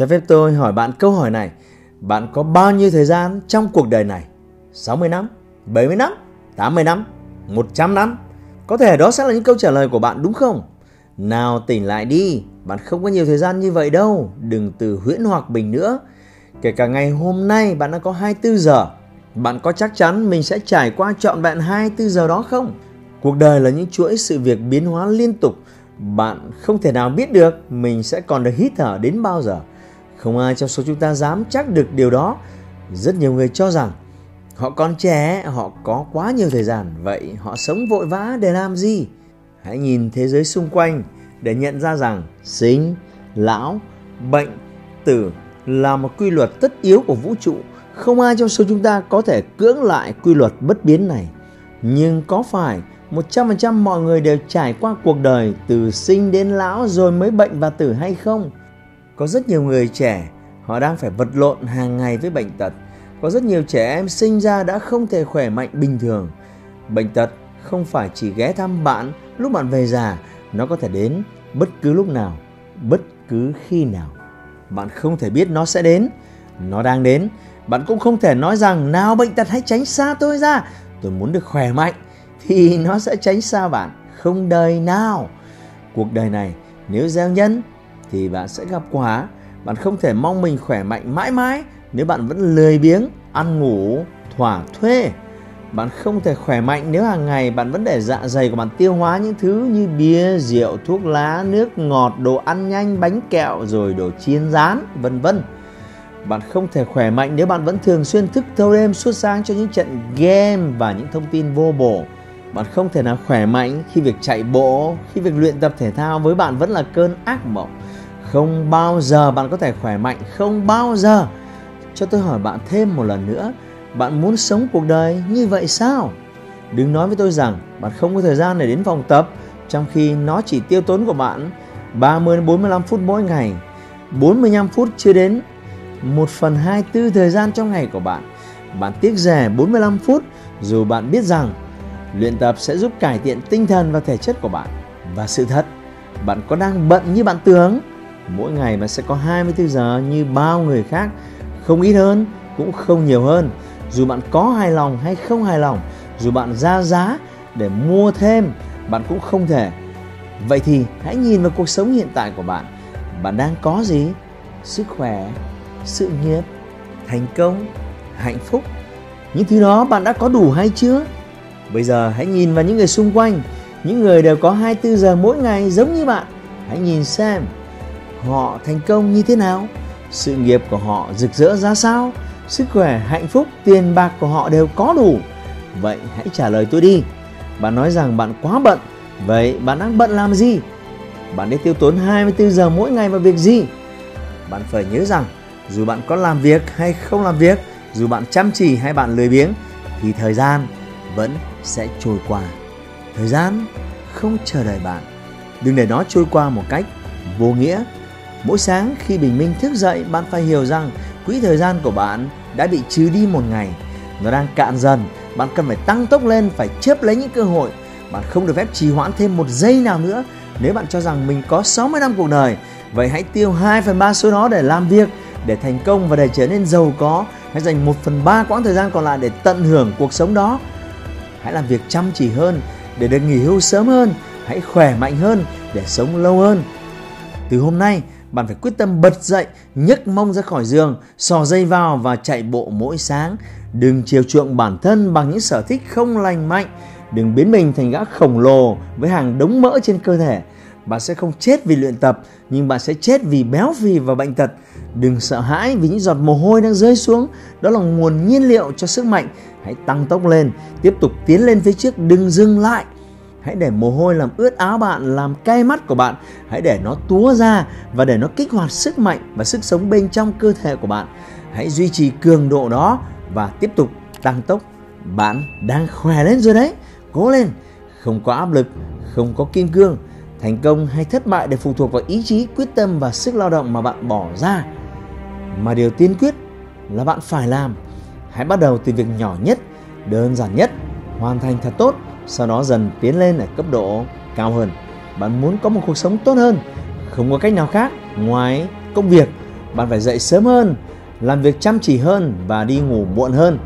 Cho phép tôi hỏi bạn câu hỏi này. Bạn có bao nhiêu thời gian trong cuộc đời này? 60 năm, 70 năm, 80 năm, 100 năm? Có thể đó sẽ là những câu trả lời của bạn đúng không? Nào tỉnh lại đi, bạn không có nhiều thời gian như vậy đâu, đừng từ huyễn hoặc bình nữa. Kể cả ngày hôm nay bạn đã có 24 giờ, bạn có chắc chắn mình sẽ trải qua trọn vẹn 24 giờ đó không? Cuộc đời là những chuỗi sự việc biến hóa liên tục, bạn không thể nào biết được mình sẽ còn được hít thở đến bao giờ. Không ai trong số chúng ta dám chắc được điều đó. Rất nhiều người cho rằng họ còn trẻ, họ có quá nhiều thời gian, vậy họ sống vội vã để làm gì? Hãy nhìn thế giới xung quanh để nhận ra rằng sinh, lão, bệnh, tử là một quy luật tất yếu của vũ trụ. Không ai trong số chúng ta có thể cưỡng lại quy luật bất biến này. Nhưng có phải 100% mọi người đều trải qua cuộc đời từ sinh đến lão rồi mới bệnh và tử hay không? Có rất nhiều người trẻ họ đang phải vật lộn hàng ngày với bệnh tật. Có rất nhiều trẻ em sinh ra đã không thể khỏe mạnh bình thường. Bệnh tật không phải chỉ ghé thăm bạn lúc bạn về già, nó có thể đến bất cứ lúc nào, bất cứ khi nào. Bạn không thể biết nó sẽ đến, nó đang đến. Bạn cũng không thể nói rằng nào bệnh tật hãy tránh xa tôi ra, tôi muốn được khỏe mạnh thì nó sẽ tránh xa bạn không đời nào. Cuộc đời này nếu gieo nhân thì bạn sẽ gặp quả. Bạn không thể mong mình khỏe mạnh mãi mãi nếu bạn vẫn lười biếng, ăn ngủ, thỏa thuê. Bạn không thể khỏe mạnh nếu hàng ngày bạn vẫn để dạ dày của bạn tiêu hóa những thứ như bia, rượu, thuốc lá, nước ngọt, đồ ăn nhanh, bánh kẹo rồi đồ chiên rán, vân vân. Bạn không thể khỏe mạnh nếu bạn vẫn thường xuyên thức thâu đêm suốt sáng cho những trận game và những thông tin vô bổ. Bạn không thể nào khỏe mạnh khi việc chạy bộ, khi việc luyện tập thể thao với bạn vẫn là cơn ác mộng. Không bao giờ bạn có thể khỏe mạnh, không bao giờ. Cho tôi hỏi bạn thêm một lần nữa, bạn muốn sống cuộc đời như vậy sao? Đừng nói với tôi rằng bạn không có thời gian để đến phòng tập, trong khi nó chỉ tiêu tốn của bạn 30 đến 45 phút mỗi ngày. 45 phút chưa đến 1 phần 24 thời gian trong ngày của bạn. Bạn tiếc rẻ 45 phút dù bạn biết rằng luyện tập sẽ giúp cải thiện tinh thần và thể chất của bạn. Và sự thật, bạn có đang bận như bạn tưởng mỗi ngày bạn sẽ có 24 giờ như bao người khác, không ít hơn cũng không nhiều hơn. Dù bạn có hài lòng hay không hài lòng, dù bạn ra giá để mua thêm, bạn cũng không thể. Vậy thì hãy nhìn vào cuộc sống hiện tại của bạn. Bạn đang có gì? Sức khỏe, sự nghiệp, thành công, hạnh phúc. Những thứ đó bạn đã có đủ hay chưa? Bây giờ hãy nhìn vào những người xung quanh, những người đều có 24 giờ mỗi ngày giống như bạn. Hãy nhìn xem họ thành công như thế nào? Sự nghiệp của họ rực rỡ ra sao? Sức khỏe, hạnh phúc, tiền bạc của họ đều có đủ. Vậy hãy trả lời tôi đi. Bạn nói rằng bạn quá bận. Vậy bạn đang bận làm gì? Bạn đã tiêu tốn 24 giờ mỗi ngày vào việc gì? Bạn phải nhớ rằng, dù bạn có làm việc hay không làm việc, dù bạn chăm chỉ hay bạn lười biếng, thì thời gian vẫn sẽ trôi qua. Thời gian không chờ đợi bạn. Đừng để nó trôi qua một cách vô nghĩa. Mỗi sáng khi bình minh thức dậy, bạn phải hiểu rằng quỹ thời gian của bạn đã bị trừ đi một ngày. Nó đang cạn dần, bạn cần phải tăng tốc lên, phải chớp lấy những cơ hội. Bạn không được phép trì hoãn thêm một giây nào nữa. Nếu bạn cho rằng mình có 60 năm cuộc đời, vậy hãy tiêu 2 phần 3 số đó để làm việc, để thành công và để trở nên giàu có. Hãy dành 1 phần 3 quãng thời gian còn lại để tận hưởng cuộc sống đó. Hãy làm việc chăm chỉ hơn, để được nghỉ hưu sớm hơn. Hãy khỏe mạnh hơn, để sống lâu hơn. Từ hôm nay, bạn phải quyết tâm bật dậy, nhấc mông ra khỏi giường, sò dây vào và chạy bộ mỗi sáng. Đừng chiều chuộng bản thân bằng những sở thích không lành mạnh. Đừng biến mình thành gã khổng lồ với hàng đống mỡ trên cơ thể. Bạn sẽ không chết vì luyện tập, nhưng bạn sẽ chết vì béo phì và bệnh tật. Đừng sợ hãi vì những giọt mồ hôi đang rơi xuống. Đó là nguồn nhiên liệu cho sức mạnh. Hãy tăng tốc lên, tiếp tục tiến lên phía trước, đừng dừng lại. Hãy để mồ hôi làm ướt áo bạn, làm cay mắt của bạn. Hãy để nó túa ra và để nó kích hoạt sức mạnh và sức sống bên trong cơ thể của bạn. Hãy duy trì cường độ đó và tiếp tục tăng tốc. Bạn đang khỏe lên rồi đấy. Cố lên. Không có áp lực, không có kim cương. Thành công hay thất bại đều phụ thuộc vào ý chí, quyết tâm và sức lao động mà bạn bỏ ra. Mà điều tiên quyết là bạn phải làm. Hãy bắt đầu từ việc nhỏ nhất, đơn giản nhất, hoàn thành thật tốt sau đó dần tiến lên ở cấp độ cao hơn. Bạn muốn có một cuộc sống tốt hơn, không có cách nào khác ngoài công việc. Bạn phải dậy sớm hơn, làm việc chăm chỉ hơn và đi ngủ muộn hơn.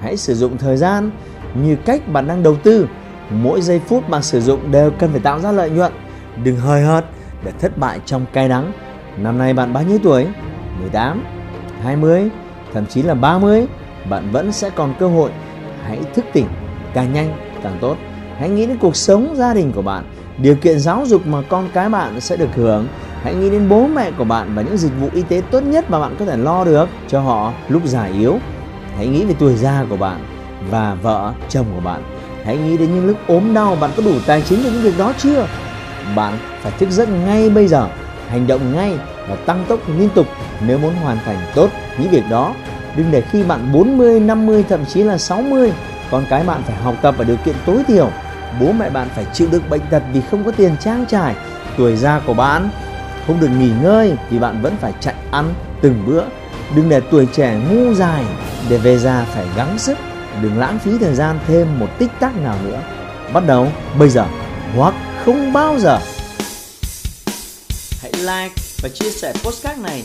Hãy sử dụng thời gian như cách bạn đang đầu tư. Mỗi giây phút bạn sử dụng đều cần phải tạo ra lợi nhuận. Đừng hời hợt để thất bại trong cay đắng. Năm nay bạn bao nhiêu tuổi? 18, 20, thậm chí là 30, bạn vẫn sẽ còn cơ hội. Hãy thức tỉnh càng nhanh càng tốt. Hãy nghĩ đến cuộc sống gia đình của bạn, điều kiện giáo dục mà con cái bạn sẽ được hưởng. Hãy nghĩ đến bố mẹ của bạn và những dịch vụ y tế tốt nhất mà bạn có thể lo được cho họ lúc già yếu. Hãy nghĩ về tuổi già của bạn và vợ, chồng của bạn. Hãy nghĩ đến những lúc ốm đau bạn có đủ tài chính cho những việc đó chưa? Bạn phải thức giấc ngay bây giờ, hành động ngay và tăng tốc liên tục nếu muốn hoàn thành tốt những việc đó. Đừng để khi bạn 40, 50 thậm chí là 60 con cái bạn phải học tập ở điều kiện tối thiểu. Bố mẹ bạn phải chịu đựng bệnh tật vì không có tiền trang trải. Tuổi già của bạn không được nghỉ ngơi vì bạn vẫn phải chạy ăn từng bữa. Đừng để tuổi trẻ ngu dài để về già phải gắng sức. Đừng lãng phí thời gian thêm một tích tắc nào nữa. Bắt đầu bây giờ hoặc không bao giờ. Hãy like và chia sẻ postcard này